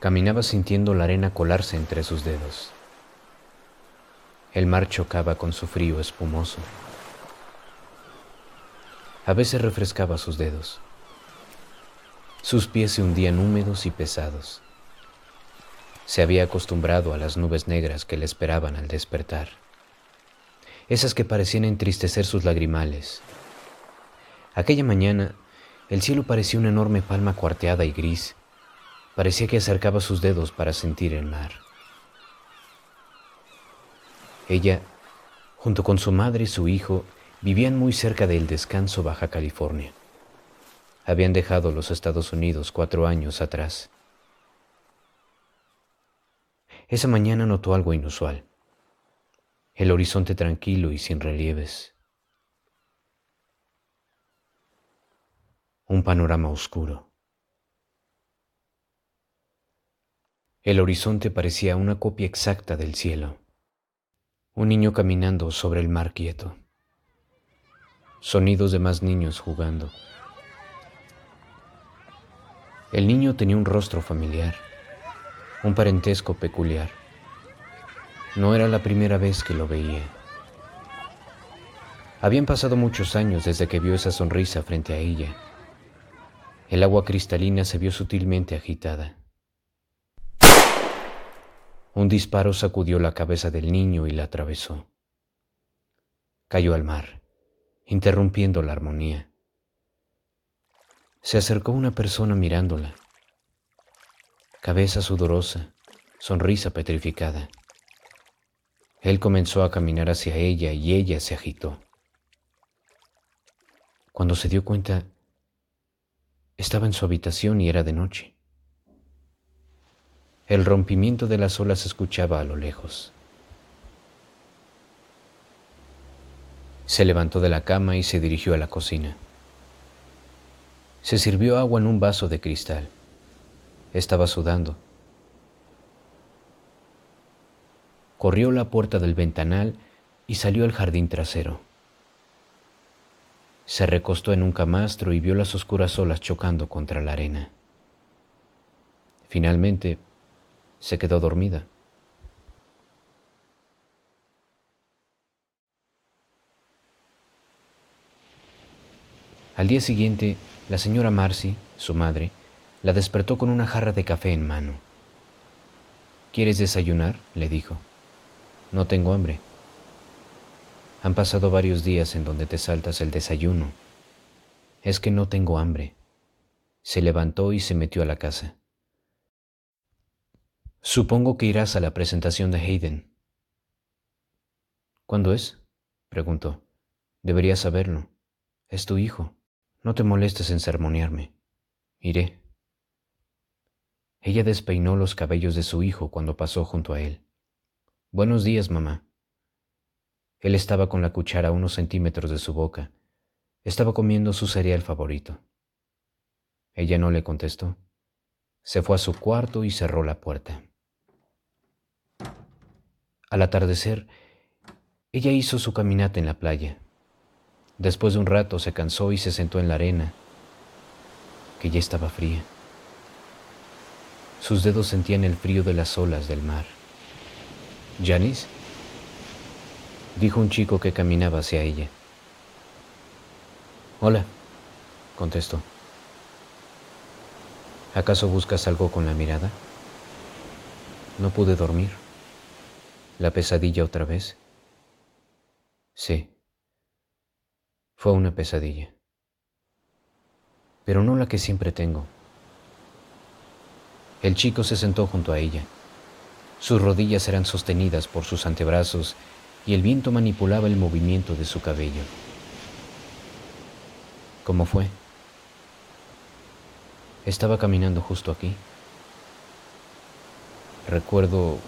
Caminaba sintiendo la arena colarse entre sus dedos. El mar chocaba con su frío espumoso. A veces refrescaba sus dedos. Sus pies se hundían húmedos y pesados. Se había acostumbrado a las nubes negras que le esperaban al despertar, esas que parecían entristecer sus lagrimales. Aquella mañana, el cielo parecía una enorme palma cuarteada y gris Parecía que acercaba sus dedos para sentir el mar. Ella, junto con su madre y su hijo, vivían muy cerca del descanso Baja California. Habían dejado los Estados Unidos cuatro años atrás. Esa mañana notó algo inusual. El horizonte tranquilo y sin relieves. Un panorama oscuro. El horizonte parecía una copia exacta del cielo. Un niño caminando sobre el mar quieto. Sonidos de más niños jugando. El niño tenía un rostro familiar, un parentesco peculiar. No era la primera vez que lo veía. Habían pasado muchos años desde que vio esa sonrisa frente a ella. El agua cristalina se vio sutilmente agitada. Un disparo sacudió la cabeza del niño y la atravesó. Cayó al mar, interrumpiendo la armonía. Se acercó una persona mirándola. Cabeza sudorosa, sonrisa petrificada. Él comenzó a caminar hacia ella y ella se agitó. Cuando se dio cuenta, estaba en su habitación y era de noche. El rompimiento de las olas se escuchaba a lo lejos. Se levantó de la cama y se dirigió a la cocina. Se sirvió agua en un vaso de cristal. Estaba sudando. Corrió la puerta del ventanal y salió al jardín trasero. Se recostó en un camastro y vio las oscuras olas chocando contra la arena. Finalmente, se quedó dormida. Al día siguiente, la señora Marcy, su madre, la despertó con una jarra de café en mano. ¿Quieres desayunar? le dijo. No tengo hambre. Han pasado varios días en donde te saltas el desayuno. Es que no tengo hambre. Se levantó y se metió a la casa. Supongo que irás a la presentación de Hayden. ¿Cuándo es? preguntó. Deberías saberlo. Es tu hijo. No te molestes en sermonearme. Iré. Ella despeinó los cabellos de su hijo cuando pasó junto a él. Buenos días, mamá. Él estaba con la cuchara unos centímetros de su boca. Estaba comiendo su cereal favorito. Ella no le contestó. Se fue a su cuarto y cerró la puerta. Al atardecer, ella hizo su caminata en la playa. Después de un rato se cansó y se sentó en la arena, que ya estaba fría. Sus dedos sentían el frío de las olas del mar. ¿Janice? dijo un chico que caminaba hacia ella. Hola, contestó. ¿Acaso buscas algo con la mirada? No pude dormir. ¿La pesadilla otra vez? Sí, fue una pesadilla, pero no la que siempre tengo. El chico se sentó junto a ella. Sus rodillas eran sostenidas por sus antebrazos y el viento manipulaba el movimiento de su cabello. ¿Cómo fue? Estaba caminando justo aquí. Recuerdo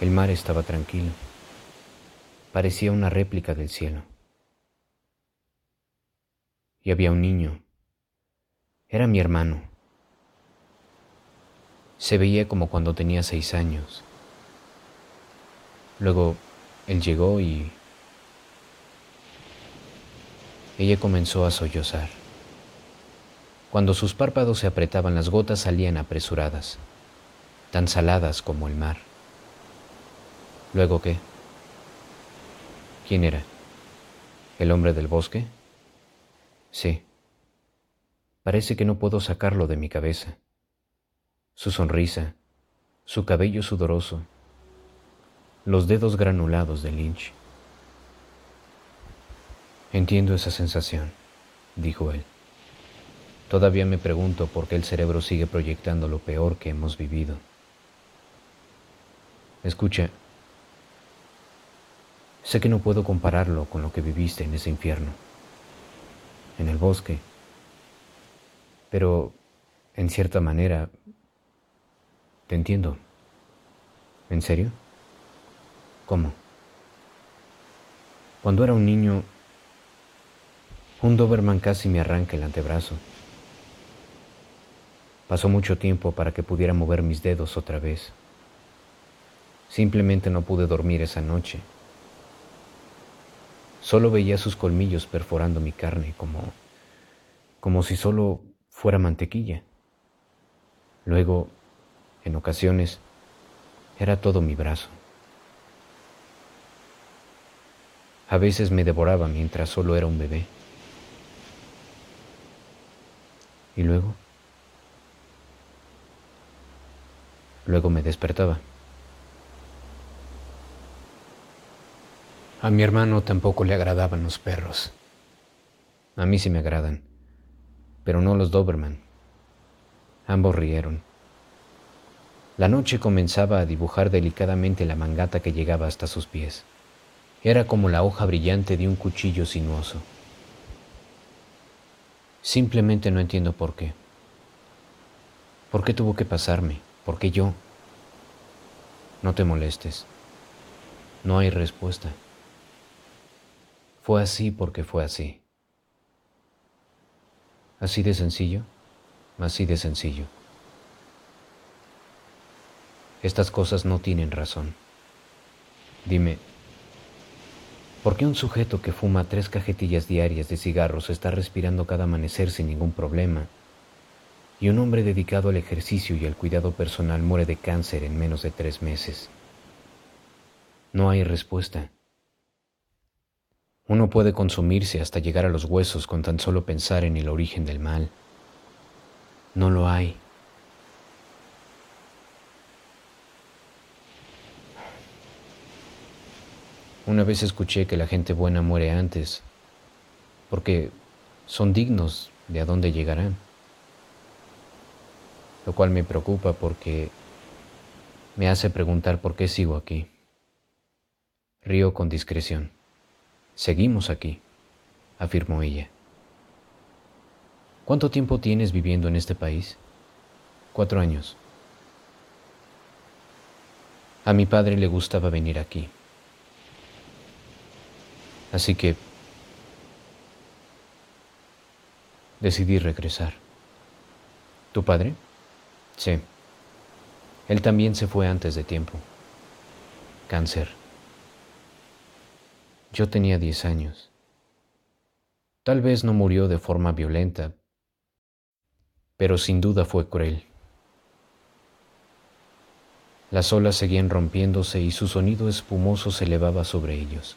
el mar estaba tranquilo. Parecía una réplica del cielo. Y había un niño. Era mi hermano. Se veía como cuando tenía seis años. Luego él llegó y ella comenzó a sollozar. Cuando sus párpados se apretaban las gotas salían apresuradas, tan saladas como el mar. ¿Luego qué? ¿Quién era? ¿El hombre del bosque? Sí. Parece que no puedo sacarlo de mi cabeza. Su sonrisa, su cabello sudoroso, los dedos granulados de Lynch. Entiendo esa sensación, dijo él. Todavía me pregunto por qué el cerebro sigue proyectando lo peor que hemos vivido. Escucha, sé que no puedo compararlo con lo que viviste en ese infierno, en el bosque, pero en cierta manera te entiendo. ¿En serio? ¿Cómo? Cuando era un niño un Doberman casi me arranca el antebrazo. Pasó mucho tiempo para que pudiera mover mis dedos otra vez. Simplemente no pude dormir esa noche. Solo veía sus colmillos perforando mi carne como como si solo fuera mantequilla. Luego, en ocasiones, era todo mi brazo. A veces me devoraba mientras solo era un bebé. Y luego, luego me despertaba. A mi hermano tampoco le agradaban los perros. A mí sí me agradan, pero no los Doberman. Ambos rieron. La noche comenzaba a dibujar delicadamente la mangata que llegaba hasta sus pies. Era como la hoja brillante de un cuchillo sinuoso. Simplemente no entiendo por qué. ¿Por qué tuvo que pasarme? ¿Por qué yo? No te molestes. No hay respuesta. Fue así porque fue así. Así de sencillo, así de sencillo. Estas cosas no tienen razón. Dime, ¿Por qué un sujeto que fuma tres cajetillas diarias de cigarros está respirando cada amanecer sin ningún problema? Y un hombre dedicado al ejercicio y al cuidado personal muere de cáncer en menos de tres meses. No hay respuesta. Uno puede consumirse hasta llegar a los huesos con tan solo pensar en el origen del mal. No lo hay. Una vez escuché que la gente buena muere antes, porque son dignos de a dónde llegarán. Lo cual me preocupa porque me hace preguntar por qué sigo aquí. Río con discreción. Seguimos aquí, afirmó ella. ¿Cuánto tiempo tienes viviendo en este país? Cuatro años. A mi padre le gustaba venir aquí. Así que decidí regresar. ¿Tu padre? Sí. Él también se fue antes de tiempo. Cáncer. Yo tenía 10 años. Tal vez no murió de forma violenta, pero sin duda fue cruel. Las olas seguían rompiéndose y su sonido espumoso se elevaba sobre ellos.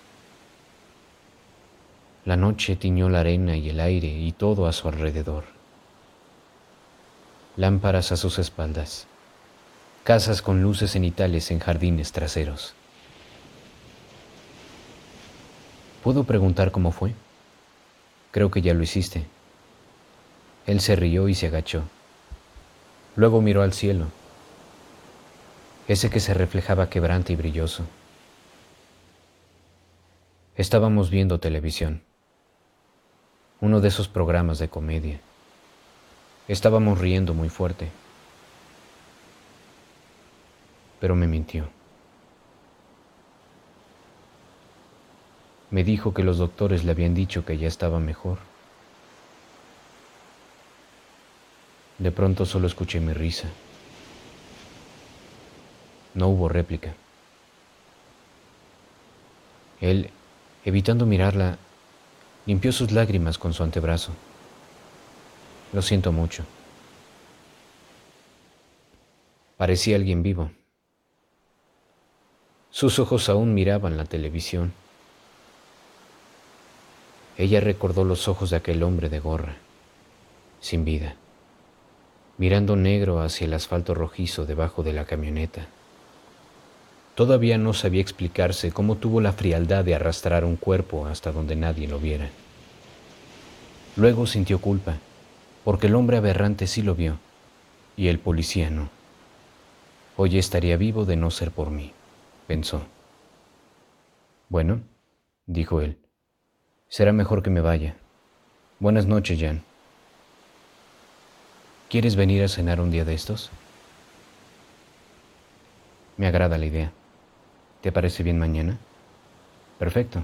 La noche tiñó la arena y el aire y todo a su alrededor. Lámparas a sus espaldas, casas con luces cenitales en jardines traseros. ¿Puedo preguntar cómo fue? Creo que ya lo hiciste. Él se rió y se agachó. Luego miró al cielo, ese que se reflejaba quebrante y brilloso. Estábamos viendo televisión uno de esos programas de comedia. Estábamos riendo muy fuerte, pero me mintió. Me dijo que los doctores le habían dicho que ya estaba mejor. De pronto solo escuché mi risa. No hubo réplica. Él, evitando mirarla, limpió sus lágrimas con su antebrazo. Lo siento mucho. Parecía alguien vivo. Sus ojos aún miraban la televisión. Ella recordó los ojos de aquel hombre de gorra, sin vida, mirando negro hacia el asfalto rojizo debajo de la camioneta. Todavía no sabía explicarse cómo tuvo la frialdad de arrastrar un cuerpo hasta donde nadie lo viera. Luego sintió culpa, porque el hombre aberrante sí lo vio, y el policía no. Hoy estaría vivo de no ser por mí, pensó. Bueno, dijo él, será mejor que me vaya. Buenas noches, Jan. ¿Quieres venir a cenar un día de estos? Me agrada la idea. ¿Te parece bien mañana? Perfecto.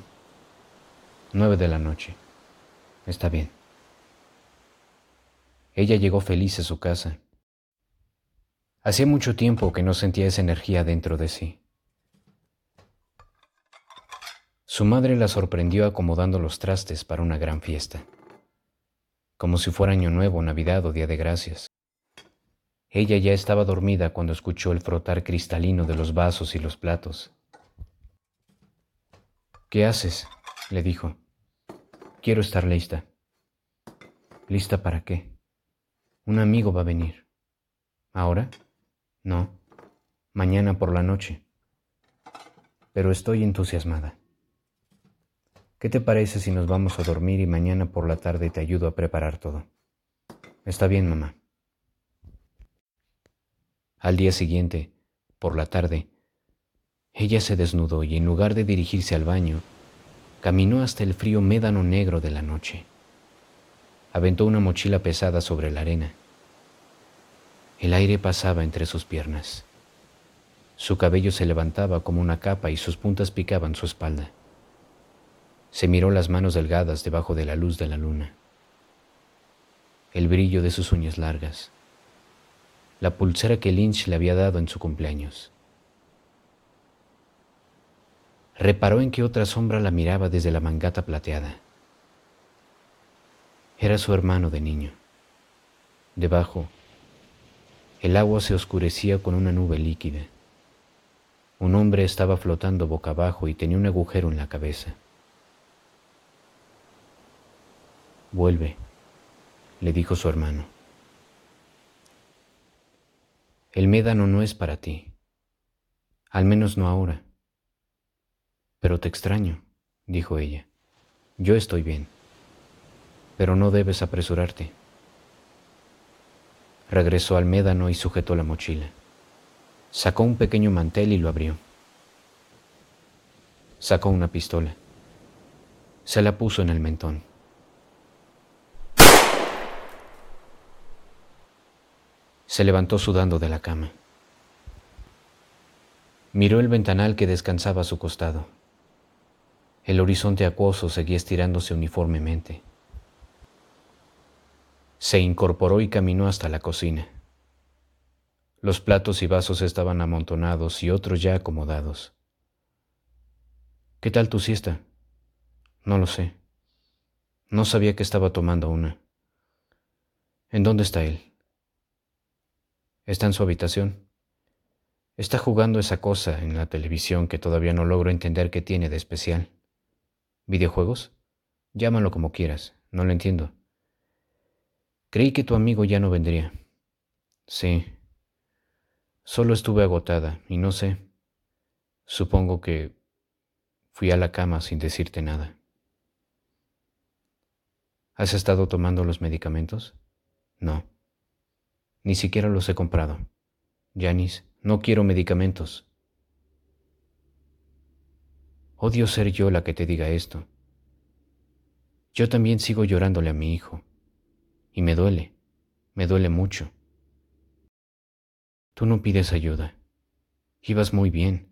Nueve de la noche. Está bien. Ella llegó feliz a su casa. Hacía mucho tiempo que no sentía esa energía dentro de sí. Su madre la sorprendió acomodando los trastes para una gran fiesta, como si fuera Año Nuevo, Navidad o Día de Gracias. Ella ya estaba dormida cuando escuchó el frotar cristalino de los vasos y los platos. ¿Qué haces? le dijo. Quiero estar lista. ¿Lista para qué? Un amigo va a venir. ¿Ahora? No. Mañana por la noche. Pero estoy entusiasmada. ¿Qué te parece si nos vamos a dormir y mañana por la tarde te ayudo a preparar todo? Está bien, mamá. Al día siguiente, por la tarde, ella se desnudó y en lugar de dirigirse al baño, caminó hasta el frío médano negro de la noche. Aventó una mochila pesada sobre la arena. El aire pasaba entre sus piernas. Su cabello se levantaba como una capa y sus puntas picaban su espalda. Se miró las manos delgadas debajo de la luz de la luna. El brillo de sus uñas largas. La pulsera que Lynch le había dado en su cumpleaños. reparó en que otra sombra la miraba desde la mangata plateada. Era su hermano de niño. Debajo, el agua se oscurecía con una nube líquida. Un hombre estaba flotando boca abajo y tenía un agujero en la cabeza. Vuelve, le dijo su hermano. El médano no es para ti, al menos no ahora. Pero te extraño, dijo ella. Yo estoy bien, pero no debes apresurarte. Regresó al médano y sujetó la mochila. Sacó un pequeño mantel y lo abrió. Sacó una pistola. Se la puso en el mentón. Se levantó sudando de la cama. Miró el ventanal que descansaba a su costado. El horizonte acuoso seguía estirándose uniformemente. Se incorporó y caminó hasta la cocina. Los platos y vasos estaban amontonados y otros ya acomodados. ¿Qué tal tu siesta? No lo sé. No sabía que estaba tomando una. ¿En dónde está él? Está en su habitación. Está jugando esa cosa en la televisión que todavía no logro entender qué tiene de especial. ¿Videojuegos? Llámalo como quieras, no lo entiendo. Creí que tu amigo ya no vendría. Sí. Solo estuve agotada y no sé. Supongo que fui a la cama sin decirte nada. ¿Has estado tomando los medicamentos? No. Ni siquiera los he comprado. Janis, no quiero medicamentos. Odio ser yo la que te diga esto. Yo también sigo llorándole a mi hijo. Y me duele, me duele mucho. Tú no pides ayuda. Ibas muy bien.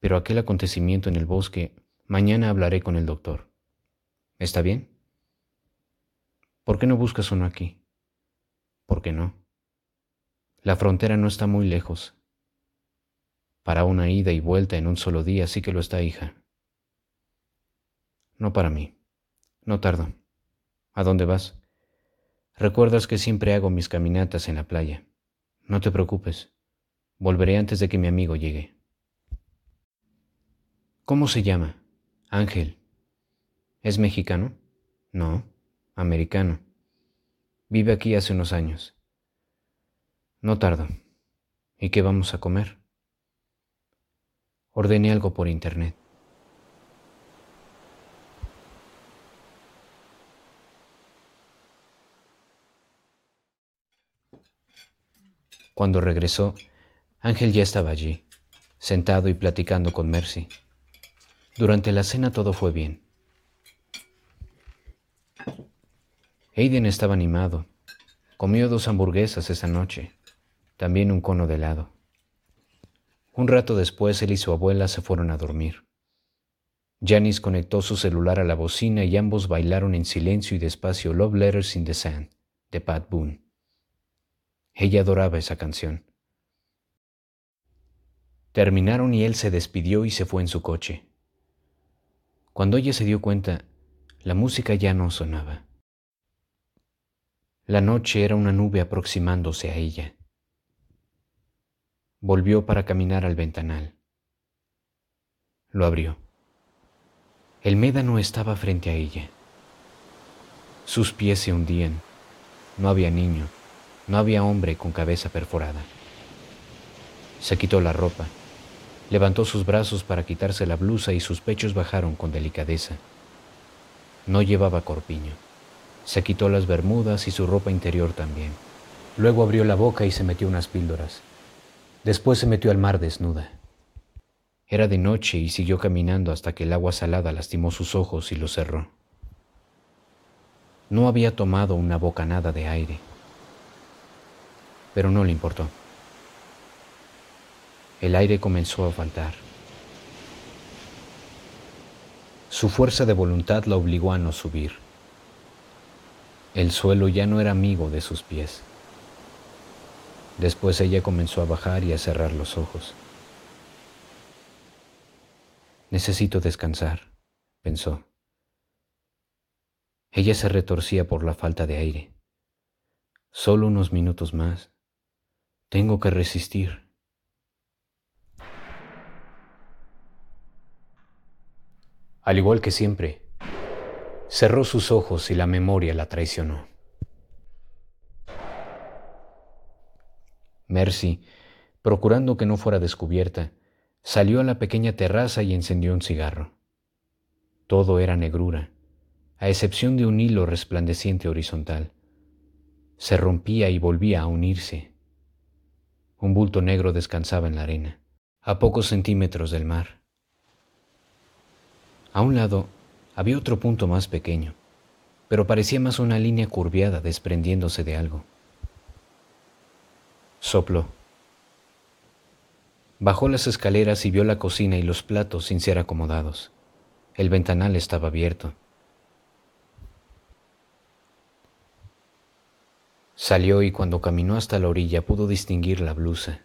Pero aquel acontecimiento en el bosque, mañana hablaré con el doctor. ¿Está bien? ¿Por qué no buscas uno aquí? ¿Por qué no? La frontera no está muy lejos para una ida y vuelta en un solo día sí que lo está, hija. No para mí. No tardo. ¿A dónde vas? Recuerdas que siempre hago mis caminatas en la playa. No te preocupes. Volveré antes de que mi amigo llegue. ¿Cómo se llama? Ángel. ¿Es mexicano? No, americano. Vive aquí hace unos años. No tardo. ¿Y qué vamos a comer? Ordené algo por internet. Cuando regresó, Ángel ya estaba allí, sentado y platicando con Mercy. Durante la cena todo fue bien. Aiden estaba animado. Comió dos hamburguesas esa noche, también un cono de helado. Un rato después él y su abuela se fueron a dormir. Janice conectó su celular a la bocina y ambos bailaron en silencio y despacio Love Letters in the Sand de Pat Boone. Ella adoraba esa canción. Terminaron y él se despidió y se fue en su coche. Cuando ella se dio cuenta, la música ya no sonaba. La noche era una nube aproximándose a ella. Volvió para caminar al ventanal. Lo abrió. El médano estaba frente a ella. Sus pies se hundían. No había niño. No había hombre con cabeza perforada. Se quitó la ropa, levantó sus brazos para quitarse la blusa y sus pechos bajaron con delicadeza. No llevaba corpiño. Se quitó las bermudas y su ropa interior también. Luego abrió la boca y se metió unas píldoras. Después se metió al mar desnuda. Era de noche y siguió caminando hasta que el agua salada lastimó sus ojos y los cerró. No había tomado una bocanada de aire pero no le importó. El aire comenzó a faltar. Su fuerza de voluntad la obligó a no subir. El suelo ya no era amigo de sus pies. Después ella comenzó a bajar y a cerrar los ojos. Necesito descansar, pensó. Ella se retorcía por la falta de aire. Solo unos minutos más tengo que resistir. Al igual que siempre, cerró sus ojos y la memoria la traicionó. Mercy, procurando que no fuera descubierta, salió a la pequeña terraza y encendió un cigarro. Todo era negrura, a excepción de un hilo resplandeciente horizontal. Se rompía y volvía a unirse. Un bulto negro descansaba en la arena, a pocos centímetros del mar. A un lado había otro punto más pequeño, pero parecía más una línea curviada desprendiéndose de algo. Sopló. Bajó las escaleras y vio la cocina y los platos sin ser acomodados. El ventanal estaba abierto. Salió y cuando caminó hasta la orilla pudo distinguir la blusa,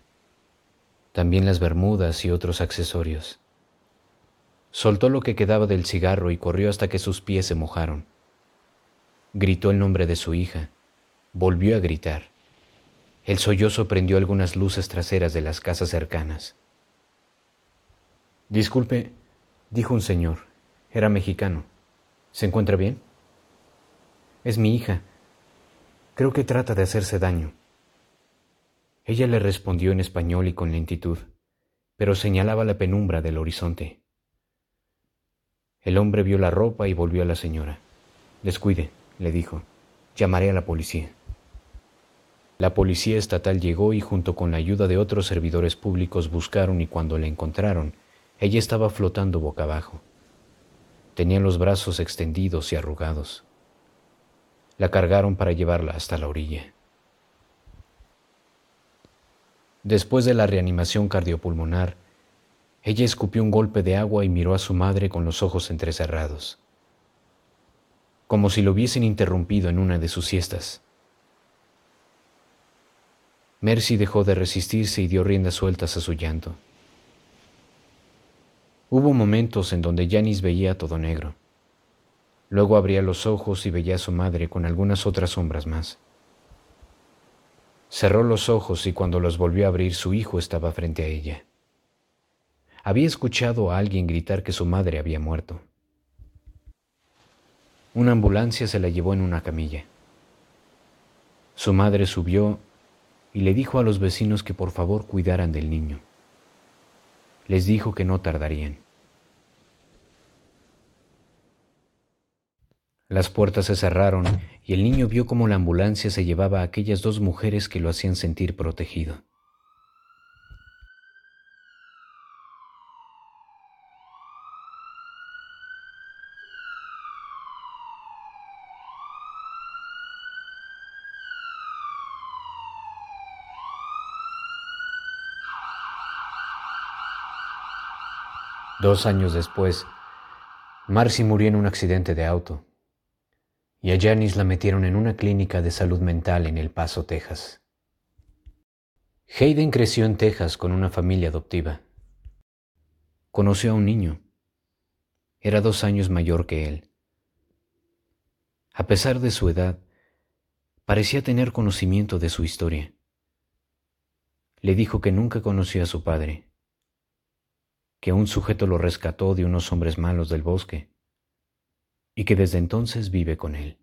también las bermudas y otros accesorios. Soltó lo que quedaba del cigarro y corrió hasta que sus pies se mojaron. Gritó el nombre de su hija. Volvió a gritar. El sollozo prendió algunas luces traseras de las casas cercanas. Disculpe, dijo un señor. Era mexicano. ¿Se encuentra bien? Es mi hija. Creo que trata de hacerse daño. Ella le respondió en español y con lentitud, pero señalaba la penumbra del horizonte. El hombre vio la ropa y volvió a la señora. Descuide, le dijo. Llamaré a la policía. La policía estatal llegó y junto con la ayuda de otros servidores públicos buscaron y cuando la encontraron, ella estaba flotando boca abajo. Tenía los brazos extendidos y arrugados. La cargaron para llevarla hasta la orilla. Después de la reanimación cardiopulmonar, ella escupió un golpe de agua y miró a su madre con los ojos entrecerrados, como si lo hubiesen interrumpido en una de sus siestas. Mercy dejó de resistirse y dio riendas sueltas a su llanto. Hubo momentos en donde Janice veía todo negro Luego abría los ojos y veía a su madre con algunas otras sombras más. Cerró los ojos y cuando los volvió a abrir su hijo estaba frente a ella. Había escuchado a alguien gritar que su madre había muerto. Una ambulancia se la llevó en una camilla. Su madre subió y le dijo a los vecinos que por favor cuidaran del niño. Les dijo que no tardarían. Las puertas se cerraron y el niño vio cómo la ambulancia se llevaba a aquellas dos mujeres que lo hacían sentir protegido. Dos años después, Marcy murió en un accidente de auto y a Janice la metieron en una clínica de salud mental en El Paso, Texas. Hayden creció en Texas con una familia adoptiva. Conoció a un niño. Era dos años mayor que él. A pesar de su edad, parecía tener conocimiento de su historia. Le dijo que nunca conoció a su padre que un sujeto lo rescató de unos hombres malos del bosque y que desde entonces vive con él.